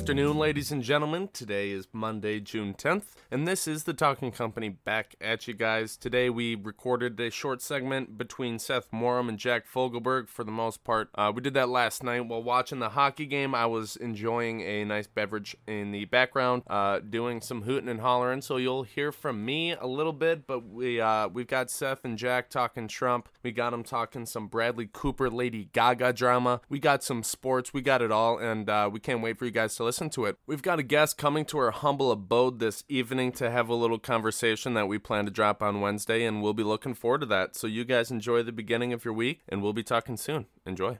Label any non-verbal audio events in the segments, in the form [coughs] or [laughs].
afternoon, ladies and gentlemen. Today is Monday, June 10th, and this is the Talking Company back at you guys. Today we recorded a short segment between Seth Morum and Jack Fogelberg for the most part. Uh, we did that last night while watching the hockey game. I was enjoying a nice beverage in the background, uh, doing some hooting and hollering, so you'll hear from me a little bit, but we, uh, we've got Seth and Jack talking Trump. We got them talking some Bradley Cooper, Lady Gaga drama. We got some sports. We got it all, and uh, we can't wait for you guys to listen to it. We've got a guest coming to our humble abode this evening to have a little conversation that we plan to drop on Wednesday, and we'll be looking forward to that. So you guys enjoy the beginning of your week, and we'll be talking soon. Enjoy.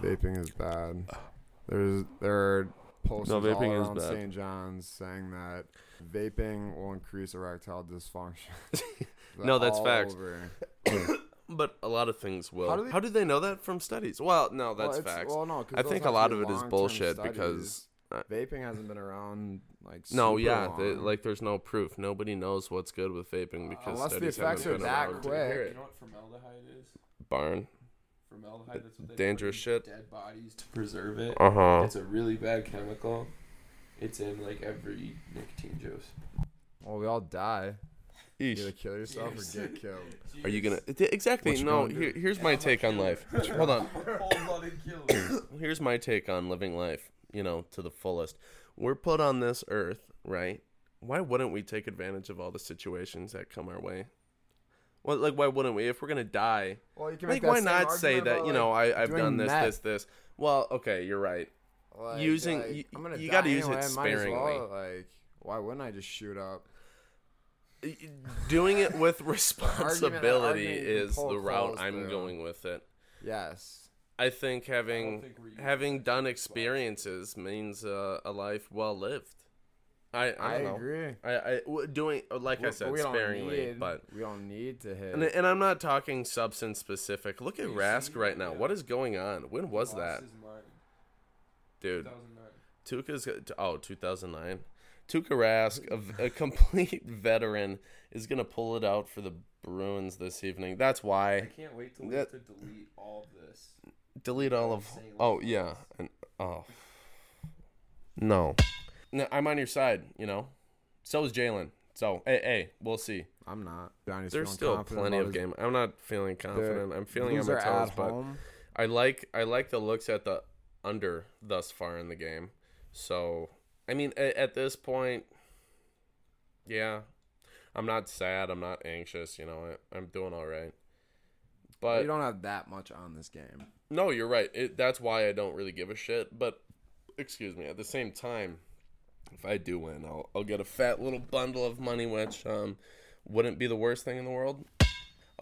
Vaping is bad. There's there are posts No, vaping all is around bad. St. John's saying that vaping will increase erectile dysfunction. [laughs] No, that's All facts. [coughs] [coughs] [coughs] over. But a lot of things will. How How do do they, they- know that from studies? Well, no, that's it's- facts. Well, no, 'cause I think a lot of it is bullshit studies. because uh, vaping hasn't been around like no, yeah, the, long. like there's no proof. Nobody knows what's good with vaping because Unless the studies effects haven't are been that around to quick. hear You know what formaldehyde is? Barn. Formaldehyde. That's what they Dangerous shit. Dead bodies to preserve it. Uh huh. It's a really bad chemical. It's in like every nicotine juice. well, we all die. You either Eesh. kill yourself Yes. or get killed. [laughs] Are you gonna th- exactly? What you No. gonna? Here, here's my take on life. Hold on. [laughs] [coughs] Here's my take on living life. You know, to the fullest. We're put on this earth, right? Why wouldn't we take advantage of all the situations that come our way? Well, like, why wouldn't we? If we're gonna die, Well, you can like, why not say that? about, You know, like, I, I've done this, meth. this, this. Well, okay, you're right. like, using- like, you- I'm gonna you die gotta use it anyway, might sparingly. well, like, why wouldn't I just shoot up? Doing it with [laughs] responsibility you is the route I'm to. going with it. Yes. I think having think having done as experiences means uh, a life well lived. I I, I, don't know. agree. I, I w- doing like I We- said we don't sparingly, need- but we don't need to hit. and, and I'm not talking substance specific. Look at Rask right now. Yeah. What is going on? When was that, his mind. dude? 2009. Tuukka's oh 2009. Tuukka Rask, a complete [laughs] veteran, is gonna pull it out for the Bruins this evening. That's why. I can't wait till That- to delete all of this. Delete all of. Oh yeah, and oh no. no, I'm on your side. You know, so is Jalen. So hey, hey, we'll see. I'm not. Johnny's There's still plenty of game. I'm not feeling confident. I'm feeling on Blues my toes, but home. I like I like the looks at the under thus far in the game. So I mean, at, at this point, yeah, I'm not sad. I'm not anxious. You know, I, I'm doing all right. But you don't have that much on this game. no, you're right. It, that's why I don't really give a shit. But excuse me. At the same time, if I do win, I'll I'll get a fat little bundle of money, which um wouldn't be the worst thing in the world.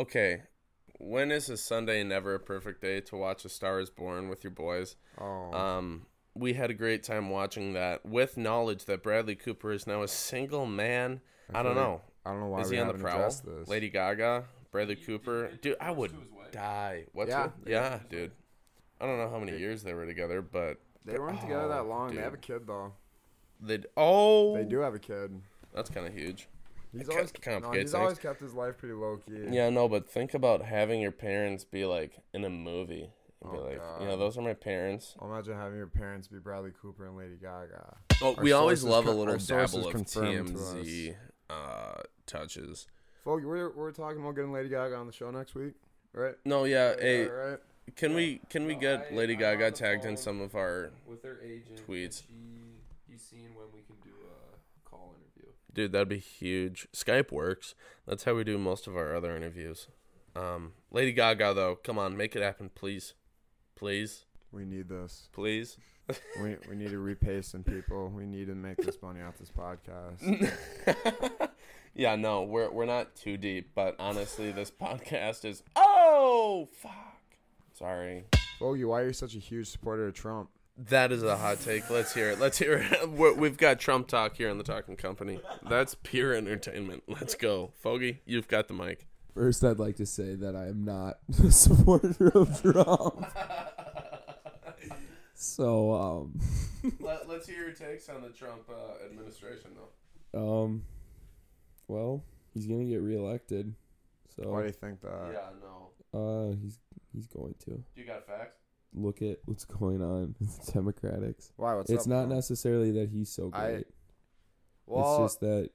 Okay, when is a Sunday never a perfect day to watch A Star Is Born with your boys? Oh, Um, we had a great time watching that with knowledge that Bradley Cooper is now a single man. I, don't feel like- know. I don't know why Is he on the prowl? this. Lady Gaga, Bradley Cooper. Dude, I would to his wife? die. What's Yeah. it? Yeah, dude. I don't know how many years they were together, but They weren't oh, together Oh, that long. They have a kid though. they oh They do have a kid. That's kind of huge. He's It always ca- no, he's always kept his life pretty low key. Yeah, no, but think about having your parents be like in a movie. And be Oh, like, you know, those are my parents. I'll imagine having your parents be Bradley Cooper and Lady Gaga. Oh, Our we always sources love a little our dabble of confirmed to TMZ uh, touches. Folk, we're we're talking about getting Lady Gaga on the show next week, right? No, yeah, hey, Yeah, right. can we can we No, get I- Lady Gaga tagged in some of our With their agent. Tweets. She, he's seeing when we can do a call interview. Dude, that'd be huge. Skype works. That's how we do most of our other interviews. Um, Lady Gaga, though, come on, make it happen, please, please, We need this. please. [laughs] We we need to repay some people. We need to make this money off this podcast. [laughs] yeah, no, we're we're not too deep, but honestly, this [laughs] podcast is. Oh fuck! Sorry. Bogey, why are you such a huge supporter of Trump? That is a hot take. Let's hear it. Let's hear it. We're, we've got Trump talk here on the Talking Company. That's pure entertainment. Let's go, Fogey. You've got the mic. First, I'd like to say that I am not a supporter of Trump. So, um, [laughs] Let, us hear your takes on the Trump uh, administration, though. um, well, he's gonna get reelected. So why do So you think that? yeah, no. Uh, he's he's going to You got facts? look at what's going on [laughs] with the Democrats. Why? What's it's up, not bro? necessarily that he's so I- great. Well, it's just that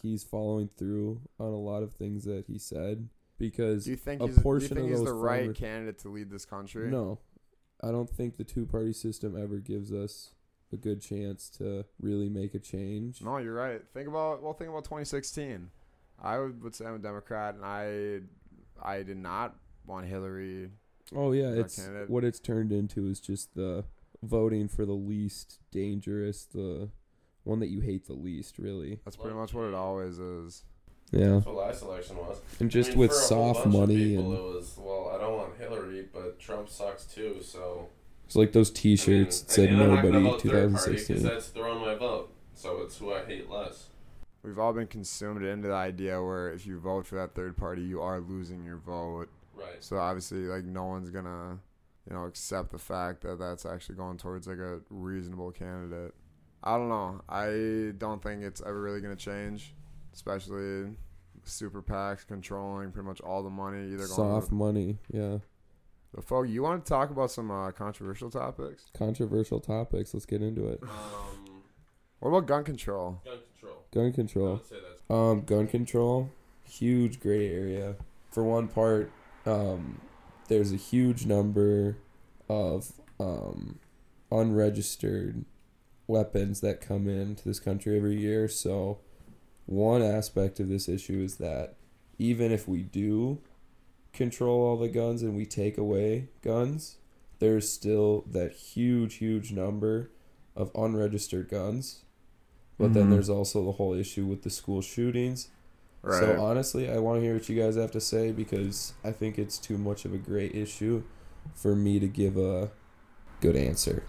he's following through on a lot of things that he said because do you think a he's, do you portion think of he's those the right farmer- candidate to lead this country? no, I don't think the two party system ever gives us a good chance to really make a change. No, you're right. Think about well, think about 2016. I would, would say I'm a Democrat, and I I did not want Hillary. Oh yeah, it's candidate. what it's turned into is just the voting for the least dangerous, the one that you hate the least, really. That's pretty much what it always is. Yeah, That's what last election was. and just I mean, with for a whole soft money people, and it was well, I don't want Hillary, but Trump sucks too. So it's like those T-shirts that said I mean, I'm nobody vote third party 2016. that's throwing my vote. So it's who I hate less. We've all been consumed into the idea where if you vote for that third party, you are losing your vote. Right. So obviously, like no one's gonna, you know, accept the fact that that's actually going towards like a reasonable candidate. I don't know. I don't think it's ever really gonna change, especially super PACs controlling pretty much all the money. Either going Soft money, yeah. But folk, you want to talk about some uh, controversial topics? Controversial topics. Let's get into it. Um, What about gun control? gun control. Gun I control. would say that's Um, gun control, huge gray area. For one part, um, there's a huge number of um, unregistered weapons that come into this country every year. So, one aspect of this issue is that even if we do control all the guns and we take away guns, there's still that huge, huge number of unregistered guns. But then Mhm. there's also the whole issue with the school shootings. Right. So honestly, I want to hear what you guys have to say because I think it's too much of a great issue for me to give a good answer.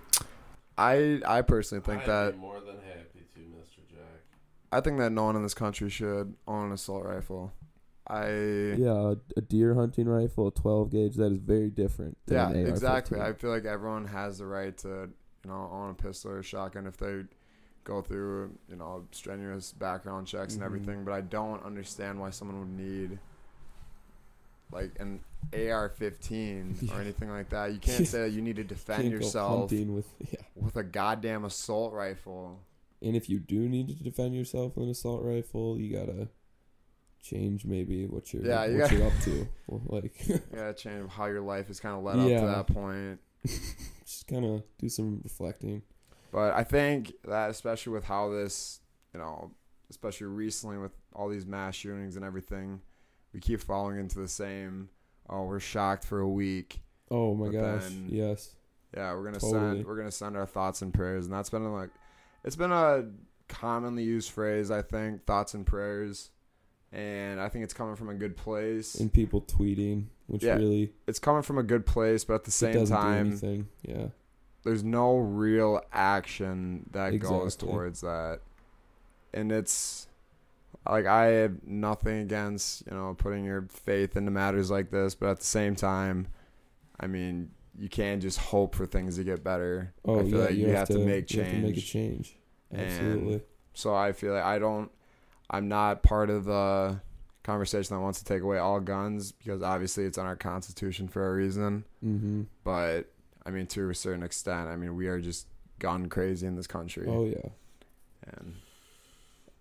I I personally think I'd that be more than happy to, Mr. Jack. I think that no one in this country should own an assault rifle. I Yeah, a, a deer hunting rifle, a 12 gauge, that is very different. Than yeah, exactly. I feel like everyone has the right to you know own a pistol or a shotgun if they go through you know strenuous background checks Mhm. and everything. But I don't understand why someone would need like an AR-15 [laughs] Yeah. or anything like that. You can't say that you need to defend yourself with [laughs] yeah. with a goddamn assault rifle. And if you do need to defend yourself with an assault rifle, you gotta change maybe what you're Yeah, you what gotta- you're up to. [laughs] Like [laughs] gotta change how your life is kind of led up to that point. [laughs] just kind of do some reflecting. But I think that especially with how this, you know, especially recently with all these mass shootings and everything, we keep falling into the same. Oh, we're shocked for a week. Oh my gosh, then- yes. Yeah, we're gonna Totally. send we're gonna send our thoughts and prayers, and that's been like, it's been a commonly used phrase. I think thoughts and prayers, and I think it's coming from a good place. And people tweeting, which Yeah, really it's coming from a good place, but at the it same time, anything. Yeah. there's no real action that goes towards that and it's like i have nothing against you know putting your faith into matters like this but at the same time i mean you can't just hope for things to get better Oh i feel yeah, like you, have, to, make change. you have to make a change. And- Absolutely. so i feel like i don't i'm not part of the conversation that wants to take away all guns because obviously it's on our constitution for a reason mm-hmm. but I mean, to a certain extent, I mean, we are just gone crazy in this country. Oh yeah. And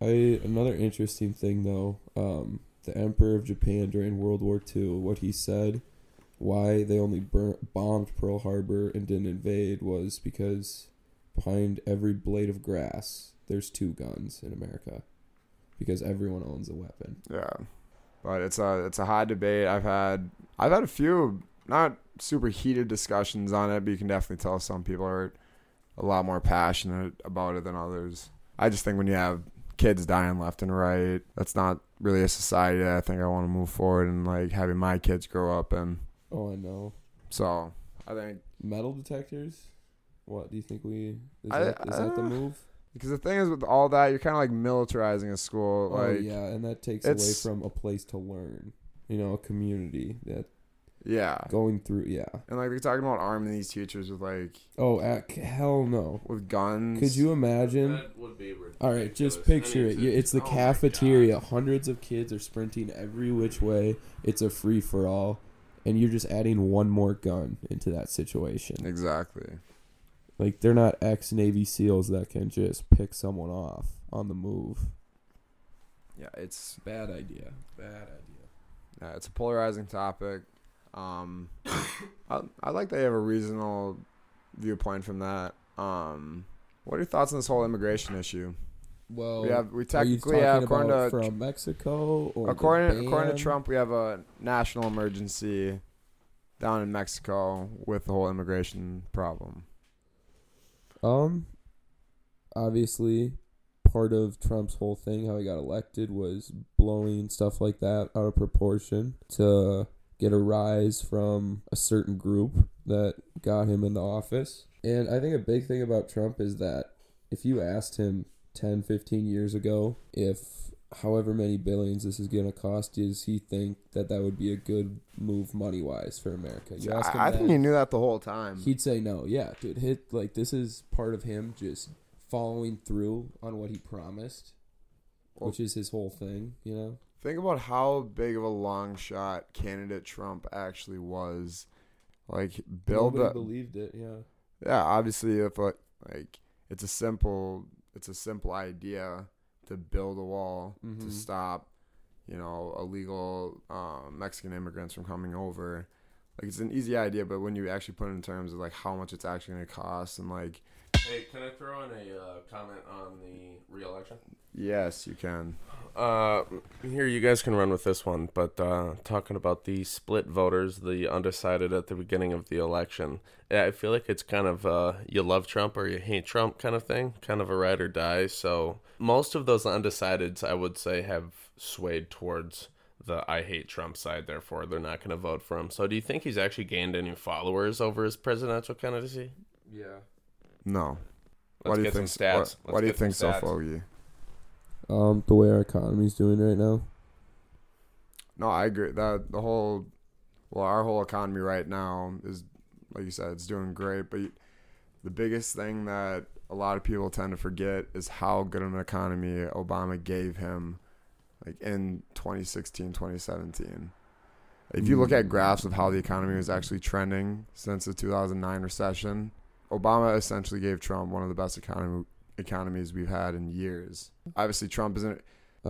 I another interesting thing though, um, the Emperor of Japan during World War II, what he said, why they only bur- bombed Pearl Harbor and didn't invade was because behind every blade of grass there's two guns in America, because everyone owns a weapon. yeah, but it's a it's a hot debate. I've had I've had a few not super heated discussions on it, but you can definitely tell some people are a lot more passionate about it than others. I just think when you have kids dying left and right, that's not really a society that I think I want to move forward and like having my kids grow up in. Oh, I know. So I think Metal detectors. What do you think we is I- that is that the uh, move? Because the thing is with all that, you're kind of like militarizing a school. oh Like yeah, and that takes away from a place to learn. You know, a community that yeah. going through. Yeah. And like they're talking about arming these teachers with like Oh, ac- hell no. with guns. Could you imagine? That would be ridiculous. All right, just picture it. It's the oh cafeteria. Hundreds of kids are sprinting every which way. It's a free for all, and you're just adding one more gun into that situation. Exactly. Like they're not ex Navy SEALs that can just pick someone off on the move. Yeah, it's Bad idea. Bad idea. yeah, it's a polarizing topic. Um, [coughs] I I like that you have a reasonable viewpoint from that. Um, what are your thoughts on this whole immigration issue? Well, we have we technically have according to from Mexico or according according to Trump, we have a national emergency down in Mexico with the whole immigration problem. Um, obviously, part of Trump's whole thing, how he got elected, was blowing stuff like that out of proportion to get a rise from a certain group that got him in the office. And I think a big thing about Trump is that if you asked him 10, 15 years ago if however many billions this is going to cost, does he think that that would be a good move money wise for America? You ask him I, I that, think he knew that the whole time. He'd say no. Yeah, dude. Hit like this is part of him just following through on what he promised, Well- which is his whole thing. You know. Think about how big of a long shot candidate Trump actually was. Like build Nobody believed it. Yeah. yeah, obviously if a, like it's a simple it's a simple idea to build a wall Mhm. to stop, you know, illegal um, Mexican immigrants from coming over. Like it's an easy idea, but when you actually put it in terms of like how much it's actually going to cost and like Hey, can I throw in a uh, comment on the re-election? yes, you can. Uh, here you guys can run with this one, but uh, talking about the split voters, the undecided at the beginning of the election, yeah, I feel like it's kind of uh, you love Trump or you hate Trump kind of thing, kind of a ride or die. So most of those undecideds, I would say, have swayed towards the I hate Trump side. Therefore, they're not going to vote for him. So, do you think he's actually gained any followers over his presidential candidacy? Yeah. No. Let's what do you get think? some stats. What, Let's do you get some think, so stats. Foggy? Um, the way our economy's doing right now. No, I agree. That the whole, well, our whole economy right now is, like you said, it's doing great. But the biggest thing that a lot of people tend to forget is how good of an economy Obama gave him, like in 2016, 2017. If you look at graphs of how the economy was actually trending since the 2009 recession, Obama essentially gave Trump one of the best economy economies we've had in years. Obviously, Trump isn't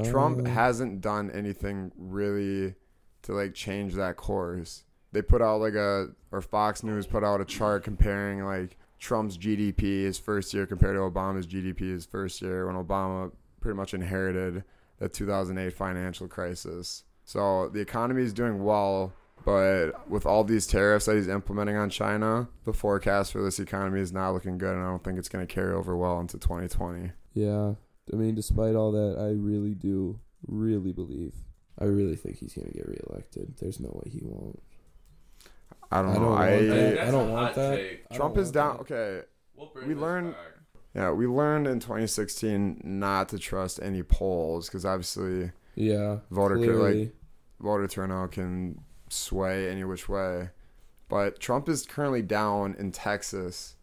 Trump Uh, hasn't done anything really to like change that course. They put out like a or Fox News put out a chart comparing like Trump's GDP his first year compared to Obama's GDP his first year when Obama pretty much inherited the 2008 financial crisis. So the economy is doing well, but with all these tariffs that he's implementing on China, the forecast for this economy is not looking good, and I don't think it's going to carry over well into 2020. Yeah. I mean, despite all that, I really do, really believe. I really think he's gonna get reelected. There's no way he won't. I don't I know. don't want I, that. That's I don't want that. take. Trump don't is down. that. Okay, We'll We learned- back. yeah, we learned in 2016 not to trust any polls because obviously Yeah. voter could, like voter turnout can sway any which way. But Trump is currently down in Texas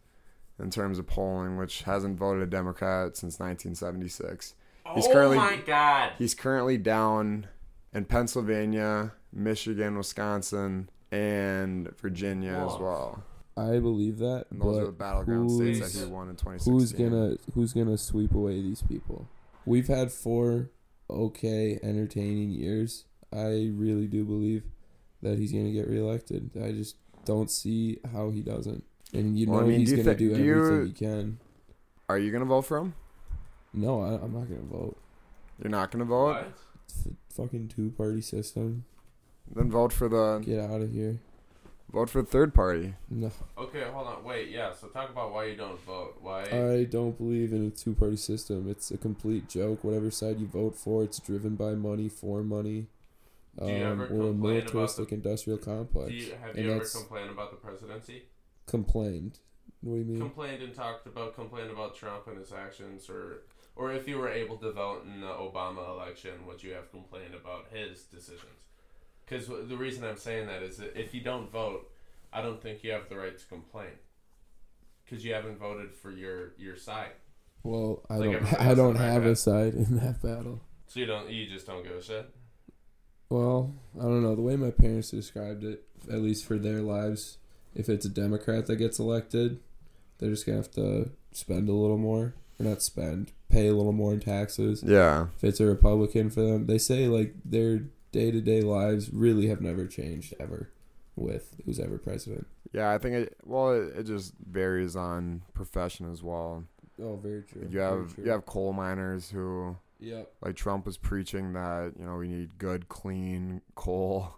in terms of polling, which hasn't voted a Democrat since 1976. He's oh currently- my god! He's currently down in Pennsylvania, Michigan, Wisconsin, and Virginia as well. I believe that, And those are the battleground states that he won in 2016. who's gonna who's gonna sweep away these people? We've had four okay, entertaining years. I really do believe that he's gonna get reelected. I just don't see how he doesn't. And you know Well, I mean, he's gonna thi- do do you- everything he can. Are you gonna vote for him? No, I, I'm not gonna vote. You're not gonna vote. What? F- fucking two party system. Then vote for the Get out of here. vote for third party. No, Okay, hold on. Wait, yeah. So talk about why you don't vote. Why? I don't believe in a two party system. It's a complete joke. Whatever side you vote for, it's driven by money for money. Do you ever Um, we're a militaristic the- industrial complex. Do you, have and you ever complained about the presidency? Complained. What do you mean? Complained and talked about complained about Trump and his actions, or or if you were able to vote in the Obama election, would you have complained about his decisions? Because the reason I'm saying that is that if you don't vote, I don't think you have the right to complain. Because you haven't voted for your your side, well, I Like don't. [laughs] I don't have a side in that battle. so you don't you just don't give a shit. Well, I don't know. The way my parents described it, at least for their lives, if it's a Democrat that gets elected, they're just gonna have to spend a little more, or not spend, pay a little more in taxes. Yeah. If it's a Republican for them, they say like their day to day lives really have never changed ever, with who's ever president. Yeah, I think it. Well, it, it just varies on profession as well. Oh, very true. You have you have coal miners who, Yep. like Trump was preaching that you know we need good, clean coal,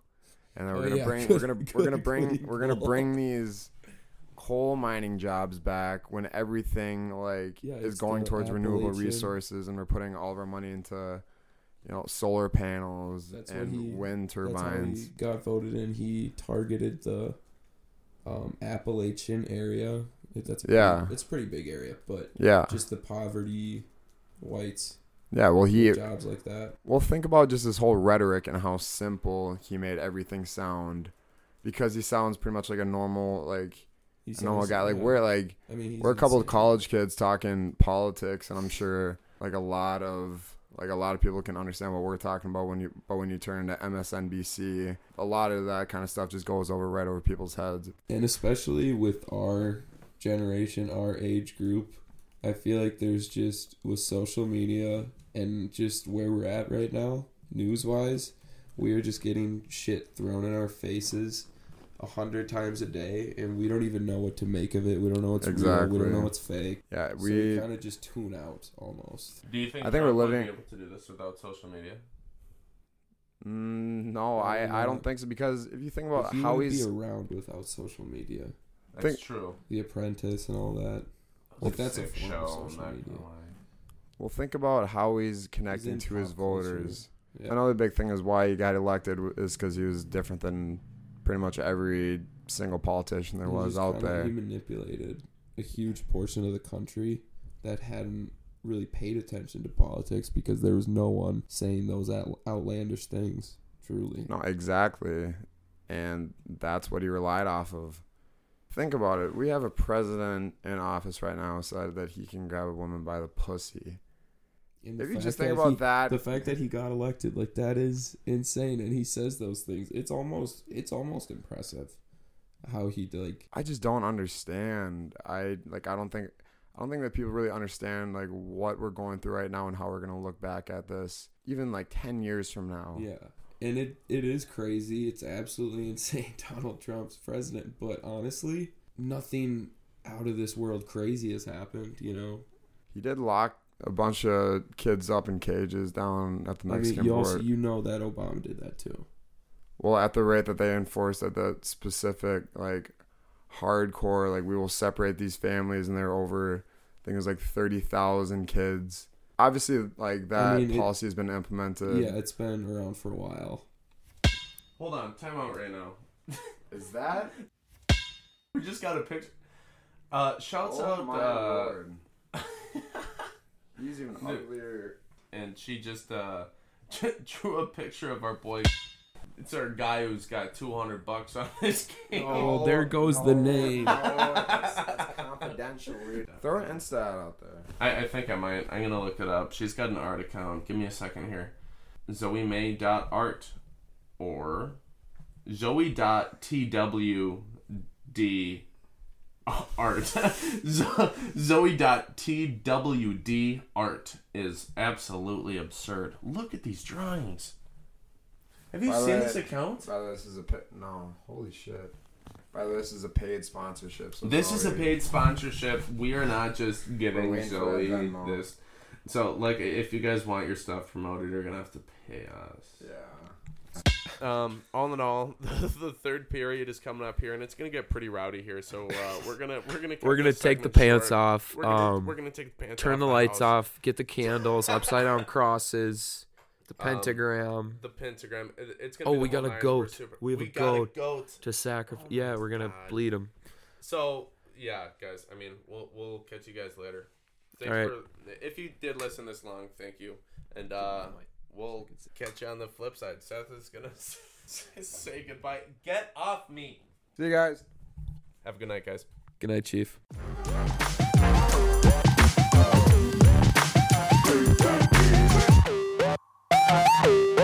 and then we're Oh, gonna yeah, bring [laughs] good- we're gonna we're gonna bring we're gonna bring these coal mining jobs back when everything like Yeah, is going towards renewable resources, and we're putting all of our money into you know solar panels That's and he- wind turbines. he got voted in. He targeted the um, Appalachian area. That's a pretty, Yeah. it's a pretty big area, but Yeah, just the poverty, whites, yeah. Well, he jobs like that. Well, think about just his whole rhetoric and how simple he made everything sound, because he sounds pretty much like a normal, like He's a normal guy. Like yeah. we're like I mean, we're a couple of college kids talking politics, and I'm sure like a lot of like a lot of people can understand what we're talking about when you but when you turn into MSNBC, a lot of that kind of stuff just goes over right over people's heads. and especially with our generation, our age group, I feel like there's just with social media and just where we're at right now, news wise, we are just getting shit thrown in our faces a hundred times a day, and we don't even know what to make of it. We don't know what's real. We don't know what's fake. Yeah, so we we kind of just tune out almost. Do you think I think we're living- be able to do this without social media? mm, no, Probably I I don't think so because if you think about he how would he's be around without social media, That's Think- true. The Apprentice, and all that. Like that's a form of show, I'm social not media. Well think about how he's connecting in to his voters. Yeah. Another big thing is why he got elected is because he was different than pretty much every single politician there He was out there. He manipulated a huge portion of the country that hadn't really paid attention to politics because there was no one saying those outlandish things. Truly, No, exactly. And that's what he relied off of. Think about it. We have a president in office right now who said that he can grab a woman by the pussy. If you just think about he- that, the fact that he got elected, like that, is insane. And he says those things. It's almost, it's almost impressive how he like. I just don't understand. I like I don't think I don't think that people really understand like what we're going through right now and how we're going to look back at this even like 10 years from now. Yeah. And it, it is crazy. It's absolutely [laughs] insane Donald Trump's president. But honestly, nothing out of this world crazy has happened, you know? He did lock a bunch of kids up in cages down at the I mean, Mexican you border. also you know that Obama did that too. Well, at the rate that they enforced at the specific, like, hardcore, like, we will separate these families and they're over, I think it was like 30,000 kids. Obviously, like, that mean, it- policy has been implemented. yeah, it's been around for a while. Hold on, time out right now. [laughs] Is that? We just got a picture. Uh, shouts Oh out, uh, [laughs] He's even Dude. uglier. and she just uh [laughs] drew a picture of our boy. It's our guy who's got 200 bucks on his game. Oh, there goes the name. No, that's, that's confidential. Throw an Insta out there. I, I think I might. I'm gonna look it up. She's got an art account. Give me a second here. ZoeMay.art or Zoe.twd art. [laughs] Zo- Zoe.twd art is absolutely absurd. Look at these drawings. Have you By seen way- this account? By the way, this is a pa- no. Holy shit. By the way, this is a paid sponsorship. So This is a paid sponsorship. We are not just giving waiting Zoe this. So, like, if you guys want your stuff promoted, you're gonna have to pay us. Yeah. Um, all in all, [laughs] the third period is coming up here, and it's gonna get pretty rowdy here. So uh, we're gonna we're gonna We're gonna take the pants short. off. We're gonna, Um, we're gonna take the pants turn off the the lights house. off. Get the candles. Upside down [laughs] crosses. The Um, pentagram The pentagram. It- It's gonna. Oh, be we got a goat. We're super- We have a got a goat. goat. to sacrifice. Oh yeah, we're gonna God. bleed him. So yeah, guys. I mean, we'll we'll catch you guys later. Thanks All right. for if you did listen this long, thank you, and uh, we'll catch you on the flip side. Seth is gonna [laughs] say goodbye. Get off me. See you guys. Have a good night, guys. Good night, Chief. Ah!